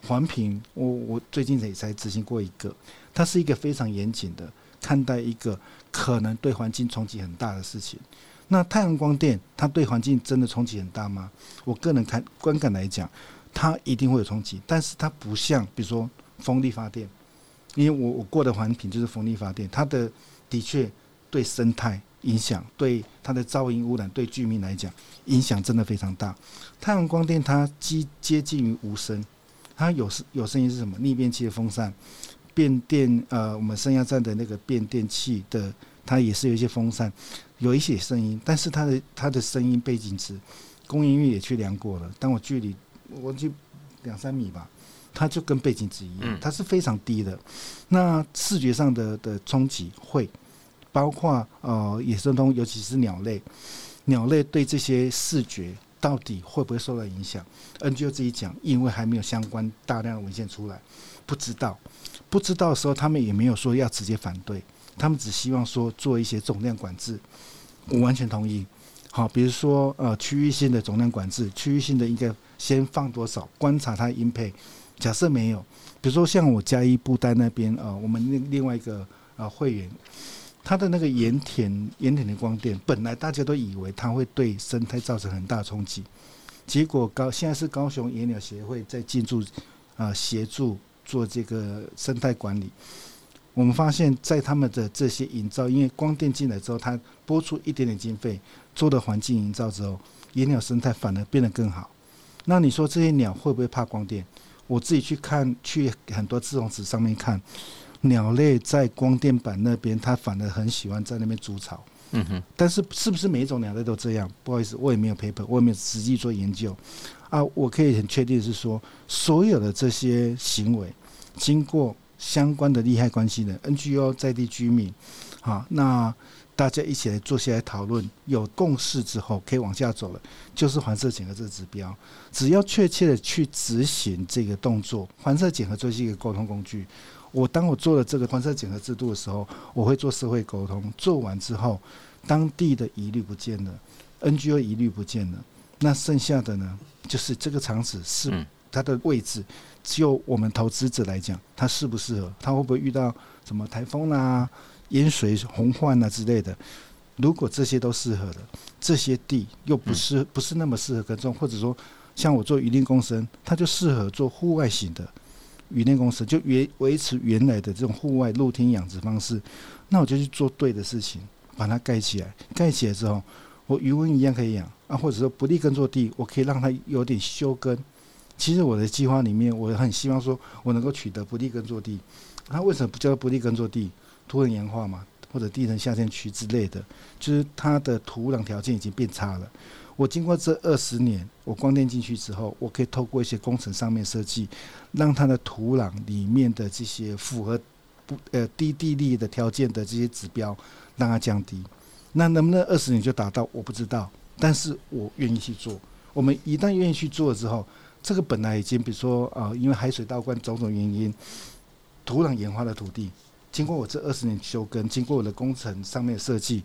环评，我我最近也才执行过一个，它是一个非常严谨的看待一个可能对环境冲击很大的事情。那太阳光电它对环境真的冲击很大吗？我个人看观感来讲，它一定会有冲击，但是它不像比如说风力发电，因为我我过的环评就是风力发电，它的的确对生态影响，对它的噪音污染，对居民来讲影响真的非常大。太阳光电它接接近于无声，它有声有声音是什么？逆变器的风扇，变电呃，我们升压站的那个变电器的，它也是有一些风扇。有一些声音，但是它的它的声音背景值，工研院也去量过了。当我距离我就两三米吧，它就跟背景纸一样，它是非常低的。那视觉上的的冲击会包括呃野生动物，尤其是鸟类，鸟类对这些视觉到底会不会受到影响？NGO 自己讲，因为还没有相关大量的文献出来，不知道。不知道的时候，他们也没有说要直接反对。他们只希望说做一些总量管制，我完全同意。好，比如说呃区域性的总量管制，区域性的应该先放多少，观察它音配。假设没有，比如说像我嘉义布袋那边呃，我们另另外一个呃会员，他的那个盐田盐田的光电，本来大家都以为它会对生态造成很大冲击，结果高现在是高雄野鸟协会在进驻啊协助做这个生态管理。我们发现，在他们的这些营造，因为光电进来之后，它拨出一点点经费做的环境营造之后，野鸟生态反而变得更好。那你说这些鸟会不会怕光电？我自己去看，去很多自动池上面看，鸟类在光电板那边，它反而很喜欢在那边筑巢。嗯哼。但是是不是每一种鸟类都这样？不好意思，我也没有 paper，我也没有实际做研究。啊，我可以很确定是说，所有的这些行为经过。相关的利害关系人，NGO 在地居民，啊，那大家一起来坐下来讨论，有共识之后可以往下走了，就是环色检核这个指标，只要确切的去执行这个动作，环色检核就是一个沟通工具。我当我做了这个环色检核制度的时候，我会做社会沟通，做完之后，当地的疑虑不见了，NGO 疑虑不见了，那剩下的呢，就是这个场址是它的位置。就我们投资者来讲，它适不适合？它会不会遇到什么台风啊、淹水、洪患啊之类的？如果这些都适合的，这些地又不是不是那么适合耕种，或者说像我做渔林共生，它就适合做户外型的渔林共生，就原维持原来的这种户外露天养殖方式。那我就去做对的事情，把它盖起来。盖起来之后，我鱼温一样可以养啊，或者说不利耕作地，我可以让它有点休耕。其实我的计划里面，我很希望说，我能够取得不利耕作地。那为什么不叫不利耕作地？土壤盐化嘛，或者地层下陷区之类的，就是它的土壤条件已经变差了。我经过这二十年，我光电进去之后，我可以透过一些工程上面设计，让它的土壤里面的这些符合不呃低地力的条件的这些指标，让它降低。那能不能二十年就达到？我不知道，但是我愿意去做。我们一旦愿意去做之后，这个本来已经，比如说啊，因为海水倒灌种种原因，土壤盐化的土地，经过我这二十年修耕，经过我的工程上面设计，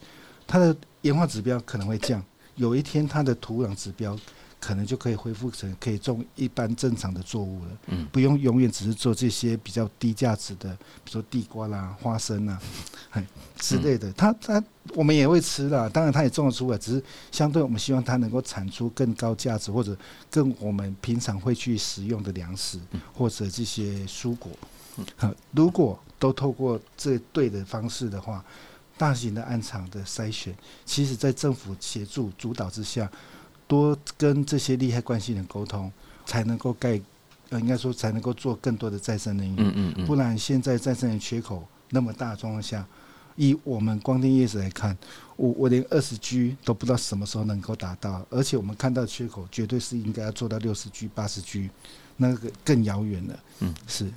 它的盐化指标可能会降。有一天，它的土壤指标可能就可以恢复成可以种一般正常的作物了。嗯，不用永远只是做这些比较低价值的，比如说地瓜啦、花生啦，哎 之类的。它它我们也会吃啦，当然它也种得出来，只是相对我们希望它能够产出更高价值或者更我们平常会去食用的粮食或者这些蔬果。好，如果都透过这对的方式的话，大型的暗场的筛选，其实在政府协助主导之下，多跟这些利害关系人沟通，才能够盖，呃，应该说才能够做更多的再生能源。嗯嗯嗯，不然现在再生能源缺口那么大的状况下，以我们光电业者来看，我我连二十 G 都不知道什么时候能够达到，而且我们看到缺口绝对是应该要做到六十 G、八十 G，那个更遥远了。嗯，是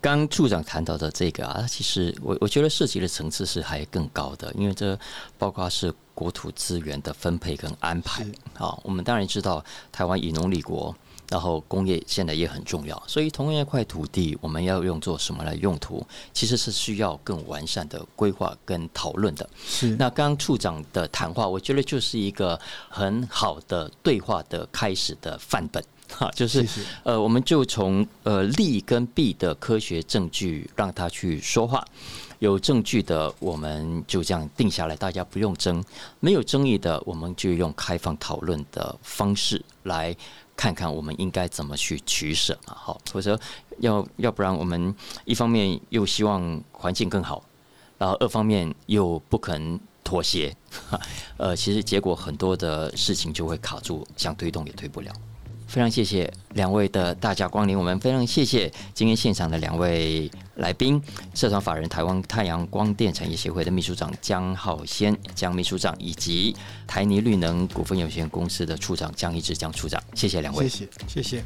刚处长谈到的这个啊，其实我我觉得涉及的层次是还更高的，因为这包括是国土资源的分配跟安排是。好，我们当然知道台湾以农立国，然后工业现在也很重要，所以同样一块土地，我们要用做什么来用途，其实是需要更完善的规划跟讨论的。是，那刚刚处长的谈话，我觉得就是一个很好的对话的开始的范本。哈，就是呃，我们就从呃利跟弊的科学证据让他去说话，有证据的我们就这样定下来，大家不用争；没有争议的，我们就用开放讨论的方式来看看我们应该怎么去取舍嘛。好，否则要要不然我们一方面又希望环境更好，然后二方面又不肯妥协，哈 呃，其实结果很多的事情就会卡住，想推动也推不了。非常谢谢两位的大驾光临，我们非常谢谢今天现场的两位来宾，社团法人台湾太阳光电产业协会的秘书长江浩先江秘书长，以及台泥绿能股份有限公司的处长江一志江处长，谢谢两位谢。谢。谢谢。